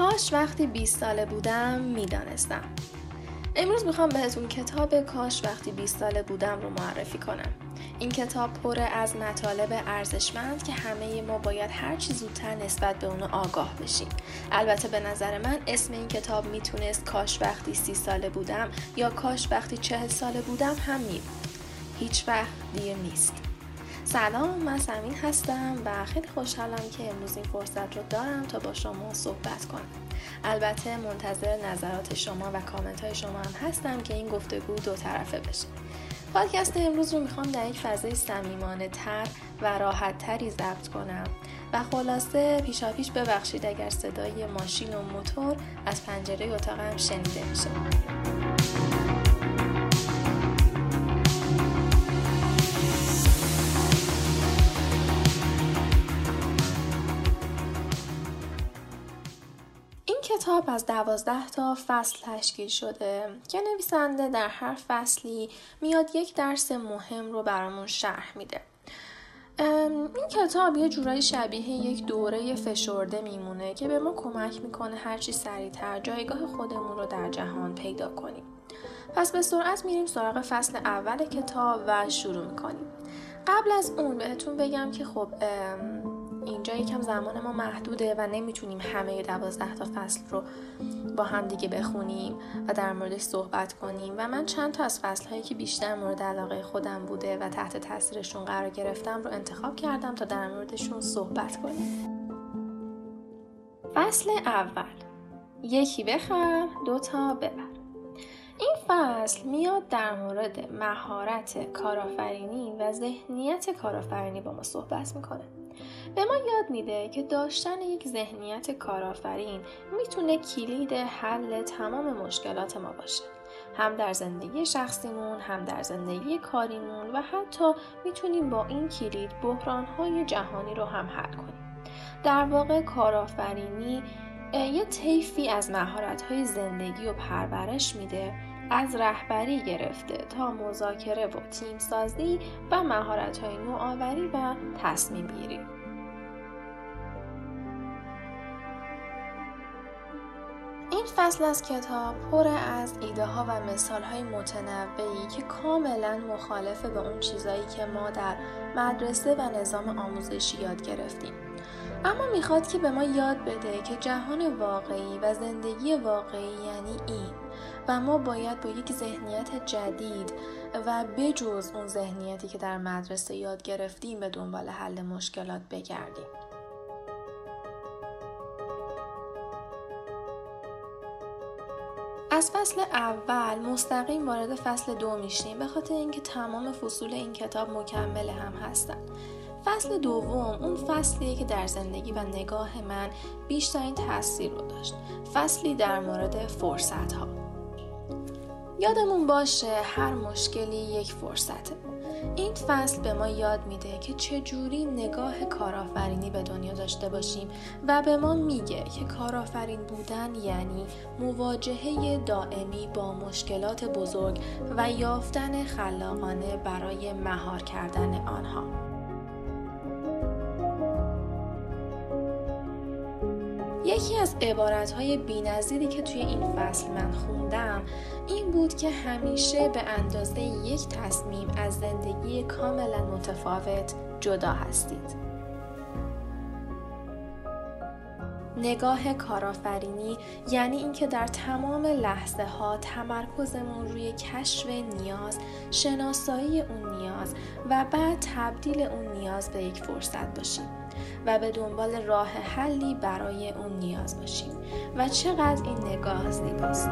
کاش وقتی 20 ساله بودم می‌دانستم. امروز می‌خوام بهتون کتاب کاش وقتی 20 ساله بودم رو معرفی کنم. این کتاب پر از مطالب ارزشمند که همه ما باید هر چی زودتر نسبت به اونو آگاه بشیم. البته به نظر من اسم این کتاب می‌تونست کاش وقتی سی ساله بودم یا کاش وقتی چهل ساله بودم هم می هیچ وقت دیر نیست. سلام من سمین هستم و خیلی خوشحالم که امروز این فرصت رو دارم تا با شما صحبت کنم. البته منتظر نظرات شما و کامنت های شما هم هستم که این گفتگو دو طرفه بشه. پادکست امروز رو می‌خوام در یک فضای صمیمانه تر و راحت تری ضبط کنم و خلاصه پیشا پیش ببخشید اگر صدای ماشین و موتور از پنجره اتاقم شنیده میشه. کتاب از دوازده تا فصل تشکیل شده. که نویسنده در هر فصلی میاد یک درس مهم رو برامون شرح میده. این کتاب یه جورایی شبیه یک دوره فشرده میمونه که به ما کمک می‌کنه هرچی سریعتر جایگاه خودمون رو در جهان پیدا کنیم. پس به سرعت میریم سراغ فصل اول کتاب و شروع می‌کنیم. قبل از اون بهتون بگم که خب اینجا یکم زمان ما محدوده و نمی‌تونیم همه دوازده تا فصل رو با هم دیگه بخونیم و در موردش صحبت کنیم. و من چند تا از فصل هایی که بیشتر مورد علاقه خودم بوده و تحت تاثیرشون قرار گرفتم رو انتخاب کردم تا در موردشون صحبت کنیم. فصل اول. یکی بخر دوتا ببر این فصل میاد در مورد مهارت کارآفرینی و ذهنیت کارآفرینی با ما صحبت می‌کنه. به ما یاد میده که داشتن یک ذهنیت کارآفرین می‌تونه کلید حل تمام مشکلات ما باشه. هم در زندگی شخصیمون هم در زندگی کاریمون و حتی می‌تونیم با این کلید بحرانهای جهانی رو هم حل کنیم. در واقع کارآفرینی یه طیفی از مهارت‌های زندگی و پرورش میده از رهبری گرفته تا مذاکره و تیم سازی و مهارت های نوآوری و تصمیم گیری. این فصل از کتاب پر از ایده ها و مثال های متنوعی که کاملا مخالفه به اون چیزایی که ما در مدرسه و نظام آموزشی یاد گرفتیم. اما می‌خواد که به ما یاد بده که جهان واقعی و زندگی واقعی یعنی این و ما باید با یک ذهنیت جدید و بجز اون ذهنیتی که در مدرسه یاد گرفتیم به دنبال حل مشکلات بگردیم. از فصل اول مستقیم وارد فصل دو میشیم به خاطر اینکه تمام فصول این کتاب مکمل هم هستند. فصل دوم اون فصلیه که در زندگی و نگاه من بیشترین تاثیر رو داشت. فصلی در مورد فرصت ها. یادمون باشه هر مشکلی یک فرصته. این فصل به ما یاد میده که چجوری نگاه کارآفرینی به دنیا داشته باشیم و به ما میگه که کارآفرین بودن یعنی مواجهه دائمی با مشکلات بزرگ و یافتن خلاقانه برای مهار کردن آنها. از عبارتهای بینظیری که توی این فصل من خوندم این بود که همیشه به اندازه یک تصمیم از زندگی کاملا متفاوت جدا هستید. نگاه کارآفرینی یعنی اینکه در تمام لحظه ها تمرکزمون روی کشف نیاز، شناسایی اون نیاز و بعد تبدیل اون نیاز به یک فرصت باشیم و به دنبال راه حلی برای اون نیاز باشیم. و چقدر این نگاه زیباست.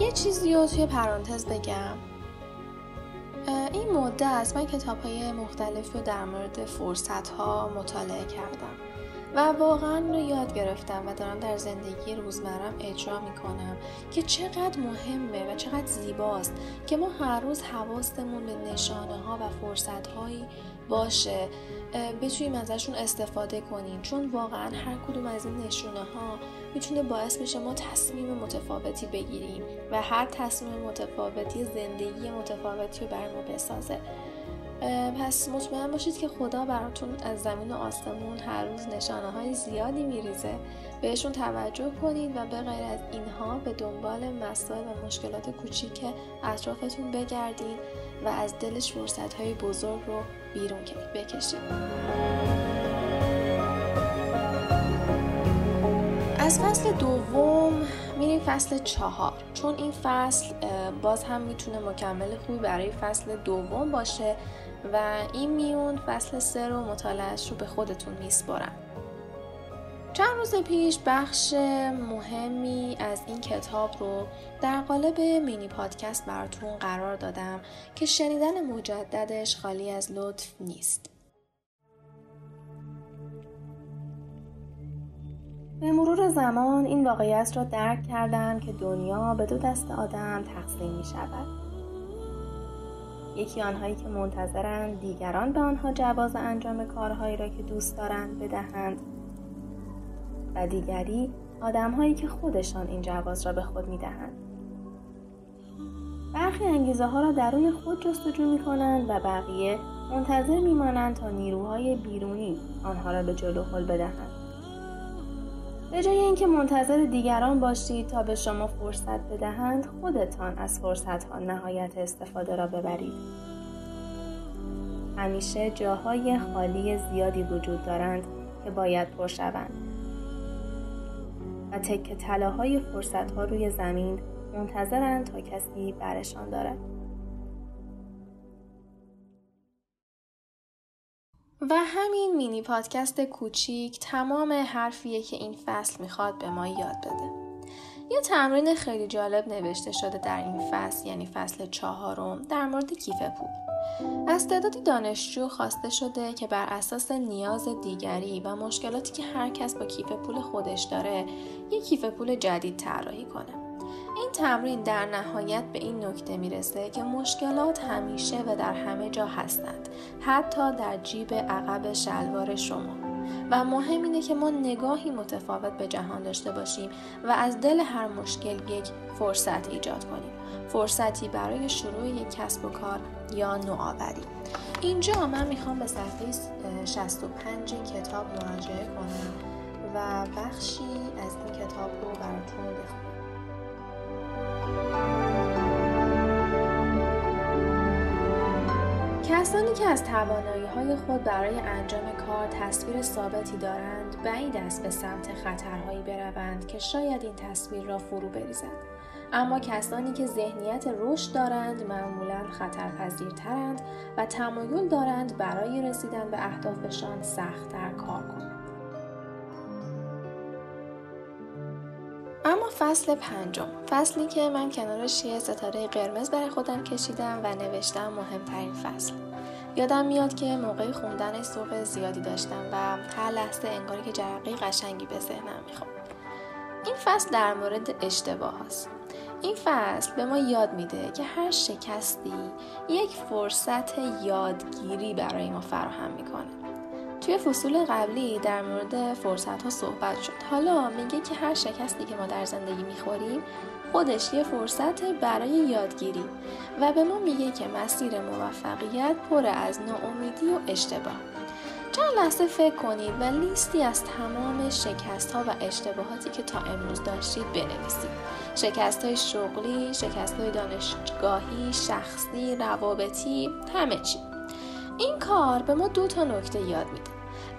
یه چیزی رو توی پرانتز بگم. این مدت من کتاب های مختلف رو در مورد فرصت ها مطالعه کردم. و واقعا رو یاد گرفتم و دارم در زندگی روزمرم اجرا می‌کنم که چقدر مهمه و چقدر زیباست که ما هر روز حواستمون به نشانه ها و فرصت هایی باشه بتونیم ازشون استفاده کنیم. چون واقعا هر کدوم از این نشونه ها می‌تونه باعث بشه ما تصمیم متفاوتی بگیریم و هر تصمیم متفاوتی زندگی متفاوتی رو بر ما بسازه. پس مطمئن باشید که خدا براتون از زمین و آسمون هر روز نشانه های زیادی میریزه. بهشون توجه کنید و به غیر از اینها به دنبال مسائل و مشکلات کوچیک اطرافتون بگردید و از دلش فرصت های بزرگ رو بیرون بکشید. از فصل دوم میریم فصل چهار. چون این فصل باز هم می‌تونه مکمل خوبی برای فصل دوم باشه و این میون فصل سه رو مطالعهش رو به خودتون میسپارم چند روز پیش بخش مهمی از این کتاب رو در قالب مینی پادکست براتون قرار دادم که شنیدن مجددش خالی از لطف نیست. به مرور زمان این واقعیت را درک کردم که دنیا به دو دست آدم تقسیم می شود. یکی آنهایی که منتظرند دیگران به آنها جواز انجام کارهایی را که دوست دارند بدهند و دیگری آدمهایی که خودشان این جواز را به خود می دهند. برخی انگیزه ها را درون خود جستجو می کنند و بقیه منتظر می مانند تا نیروهای بیرونی آنها را به جلو حل بدهند. به جای اینکه منتظر دیگران باشید تا به شما فرصت بدهند خودتان از فرصت ها نهایت استفاده را ببرید. همیشه جاهای خالی زیادی وجود دارند که باید پر شوند. و تک طلاهای فرصت ها روی زمین منتظرند تا کسی برشان دارد. و همین مینی پادکست کوچیک تمام حرفیه که این فصل می‌خواد به ما یاد بده. یه تمرین خیلی جالب نوشته شده در این فصل یعنی فصل چهارم در مورد کیف پول. از تعدادی دانشجو خواسته شده که بر اساس نیاز دیگری و مشکلاتی که هر کس با کیف پول خودش داره یک کیف پول جدید طراحی کنه. این تمرین در نهایت به این نکته می‌رسه که مشکلات همیشه و در همه جا هستند حتی در جیب عقب شلوار شما. و مهم اینه که ما نگاهی متفاوت به جهان داشته باشیم و از دل هر مشکل یک فرصت ایجاد کنیم. فرصتی برای شروع یک کسب و کار یا نوآوری. اینجا من می‌خوام به صفحه 65 کتاب مراجعه کنم و بخشی از این کتاب رو براتون بخونم. کسانی که از توانایی های خود برای انجام کار تصویر ثابتی دارند بعید است به سمت خطرهایی بروند که شاید این تصویر را فرو بریزد. اما کسانی که ذهنیت رشد دارند معمولا خطرپذیرترند و تمایل دارند برای رسیدن به اهدافشان سختتر کار کنند. اما فصل پنجم. فصلی که من کنارش یه ستاره قرمز برای خودم کشیدم و نوشتم مهمترین فصل. یادم میاد که موقع خوندن صبح زیادی داشتم و هر لحظه انگاری که جرقه قشنگی به ذهنم می‌خوام این فصل در مورد اشتباه هست. این فصل به ما یاد میده که هر شکستی یک فرصت یادگیری برای ما فراهم می‌کنه. توی فصول قبلی در مورد فرصت ها صحبت شد. حالا میگه که هر شکستی که ما در زندگی می‌خوریم خودش یه فرصت برای یادگیری و به ما میگه که مسیر موفقیت پر از ناامیدی و اشتباه. چند لحظه فکر کنید و لیستی از تمام شکست ها و اشتباهاتی که تا امروز داشتید بنویسید. شکست های شغلی، شکست های دانشگاهی، شخصی، روابطی، همه چی. این کار به ما دو تا نکته یاد میده.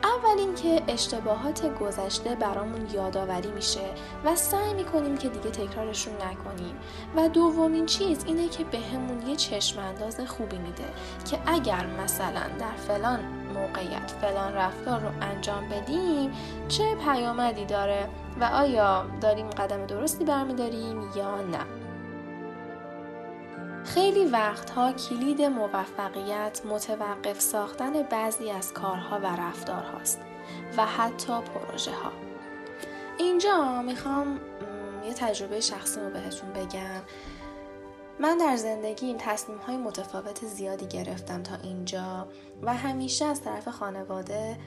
اول اینکه اشتباهات گذشته برامون یادآوری میشه و سعی می‌کنیم که دیگه تکرارشون نکنیم. و دومین چیز اینه که بهمون به یه چشم انداز خوبی میده که اگر مثلا در فلان موقعیت فلان رفتار رو انجام بدیم چه پیامدی داره و آیا داریم قدم درستی برمیداریم یا نه. خیلی وقتها کلید موفقیت متوقف ساختن بعضی از کارها و رفتارهاست و حتی پروژه ها. اینجا می‌خوام یه تجربه شخصی رو بهتون بگم من در زندگیم تصمیم های متفاوت زیادی گرفتم تا اینجا و همیشه از طرف خانواده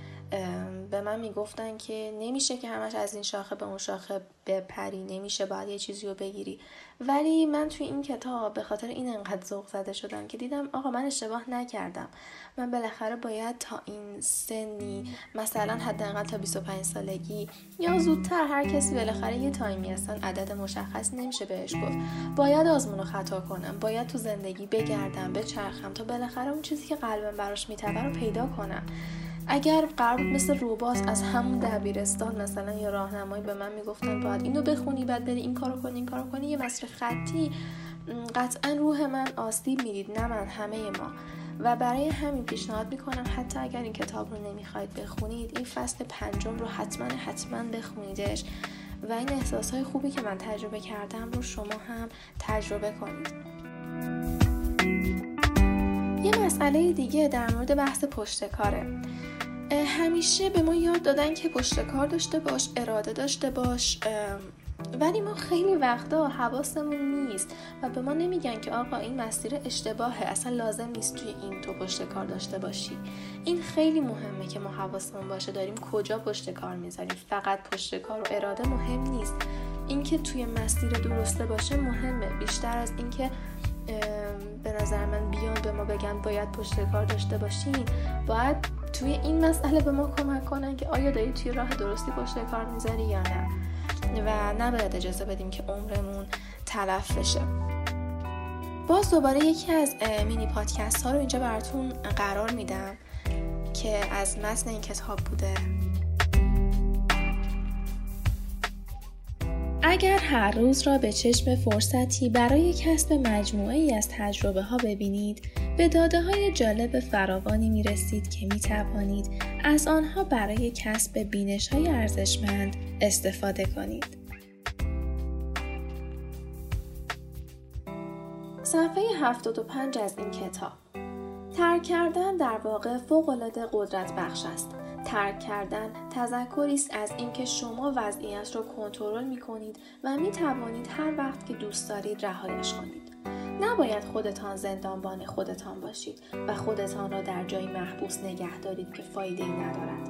به من می‌گفتن که نمیشه که همش از این شاخه به اون شاخه بپری نمیشه باید یه چیزی رو بگیری. ولی من توی این کتاب به خاطر این انقدر ذوق زده شدم که دیدم آقا من اشتباه نکردم. من بالاخره باید تا این سنی مثلا حداقل تا 25 سالگی یا زودتر هر کسی بالاخره یه تایمی هستن عدد مشخص نمیشه بهش گفت. باید آزمون و خطا کنم باید تو زندگی بگردم بچرخم تا بالاخره اون چیزی که قلبم براش میتبه رو پیدا کنم. اگر قرار بود مثل روباس از همون دبیرستان مثلا یا راهنمایی به من می‌گفتن باید اینو بخونی بعد بری این کارو کنی این کارو کنی یه مسیر خطی قطعا روح من آسیب می‌دید نه من همه ما. و برای همین پیشنهاد می‌کنم حتی اگر این کتاب رو نمی‌خواید بخونید این فصل پنجم رو حتما حتما بخونیدش. و این احساس های خوبی که من تجربه کردم رو شما هم تجربه کنید. یه مسئله دیگه در مورد بحث پشتکاره همیشه به ما یاد دادن که پشت کار داشته باش اراده داشته باش ولی ما خیلی وقتا حواسمون نیست و به ما نمیگن که آقا این مسیر اشتباهه اصلا لازم نیست توی این تو پشت کار داشته باشی. این خیلی مهمه که ما حواسمون باشه داریم کجا پشت کار می‌ذاریم. فقط پشت کار و اراده مهم نیست. اینکه توی مسیر درسته باشه مهمه. بیشتر از اینکه به نظر من بیان به ما بگن باید پشت کار داشته باشین. باید توی این مسئله به ما کمک کنن که آیا داری توی راه درستی پشت کار می‌ذاری یا نه. و نباید اجازه بدیم که عمرمون تلف بشه. باز دوباره یکی از مینی پادکست ها رو اینجا براتون قرار میدم که از متن این کتاب بوده. اگر هر روز را به چشم فرصتی برای کسب مجموعه ای از تجربه ها ببینید به داده های جالب فراوانی می رسید که می توانید از آنها برای کسب بینش های ارزشمند استفاده کنید. صفحه 75 از این کتاب ترک کردن در واقع فوقالعاده قدرت بخش است. ترک کردن تذکری است از اینکه شما وضعیت را کنترل می کنید و می توانید هر وقت که دوست دارید رهایش کنید. نباید خودتان زندانبان خودتان باشید و خودتان را در جایی محبوس نگه دارید که فایده ای ندارد.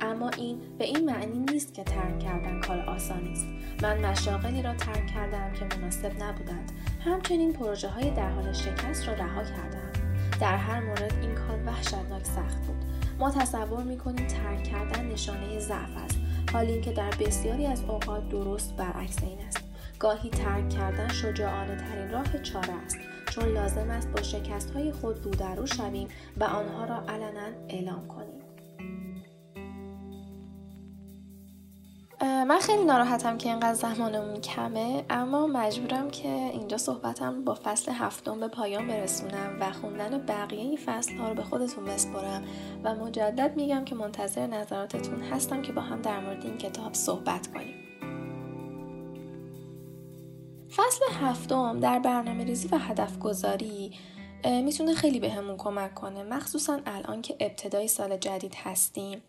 اما این به این معنی نیست که ترک کردن کار آسانی است. من مشاغلی را ترک کردم که مناسب نبودند. همچنین پروژه های در حال شکست را رها کردم. در هر مورد این کار وحشتناک سخت بود. ما تصور می‌کنیم ترک کردن نشانه ضعف است. حالی که در بسیاری از اوقات درست برعکس این است. گاهی ترک کردن شجاعانه ترین راه چاره است چون لازم است با شکست های خود رو در رو شویم و آنها را علنا اعلام کنیم. من خیلی ناراحتم که اینقدر زمانمون کمه اما مجبورم که اینجا صحبتم با فصل هفتم به پایان برسونم و خوندن بقیه این فصل ها رو به خودتون بسپرم و مجدد میگم که منتظر نظراتتون هستم که با هم در مورد این کتاب صحبت کنیم. فصل هفتم در برنامه ریزی و هدف گذاری می‌تونه خیلی بهمون به کمک کنه مخصوصا الان که ابتدای سال جدید هستیم.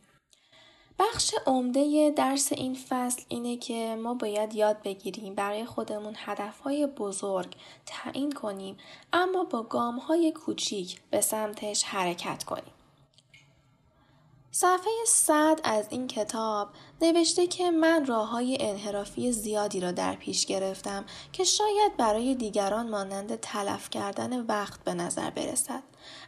بخش عمده درس این فصل اینه که ما باید یاد بگیریم برای خودمون هدفهای بزرگ تعیین کنیم اما با گامهای کوچیک به سمتش حرکت کنیم. صفحه صد از این کتاب نوشته که من راه های انحرافی زیادی را در پیش گرفتم که شاید برای دیگران مانند تلف کردن وقت به نظر برسد.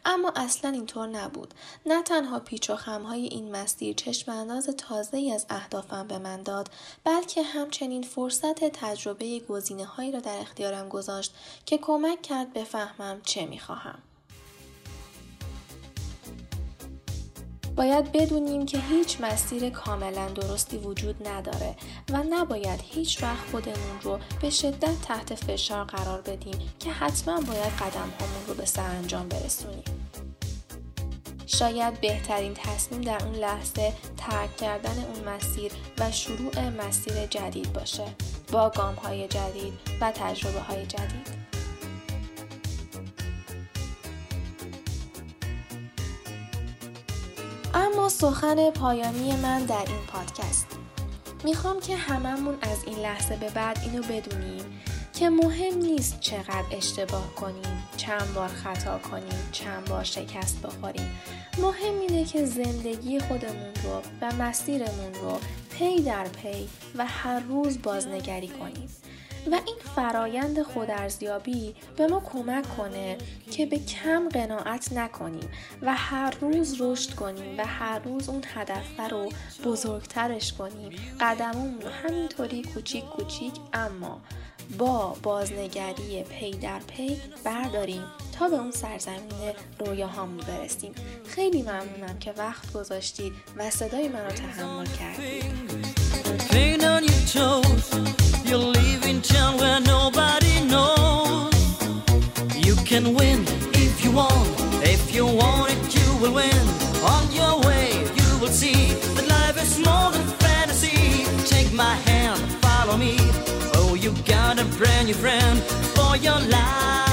اما اصلا اینطور نبود. نه تنها پیچ و خمهای این مسیر چشم انداز تازه ای از اهدافم به من داد بلکه همچنین فرصت تجربه گزینه را در اختیارم گذاشت که کمک کرد بفهمم چه می‌خواهم. باید بدونیم که هیچ مسیر کاملا درستی وجود نداره و نباید هیچ وقت خودمون رو به شدت تحت فشار قرار بدیم که حتما باید قدم همون رو به سرانجام برسونیم. شاید بهترین تصمیم در اون لحظه ترک کردن اون مسیر و شروع مسیر جدید باشه با گام های جدید و تجربه های جدید. سخن پایانی من در این پادکست. می‌خوام که هممون از این لحظه به بعد اینو بدونیم که مهم نیست چقدر اشتباه کنیم چند بار خطا کنیم چند بار شکست بخوریم. مهم اینه که زندگی خودمون رو و مسیرمون رو پی در پی و هر روز بازنگری کنیم. و این فرایند خودارزیابی به ما کمک کنه که به کم قناعت نکنیم و هر روز رشد کنیم و هر روز اون هدف رو بزرگترش کنیم. قدممون رو همینطوری کوچیک کوچیک اما با بازنگری پی در پی برداریم تا به اون سرزمین رویاهامون برسیم. خیلی ممنونم که وقت گذاشتید و صدای من رو تحمل کردید. You live in town where nobody knows. You can win if you want. If you want it, you will win. On your way, you will see that life is more than fantasy. Take my hand, follow me. Oh, you got a brand new friend for your life.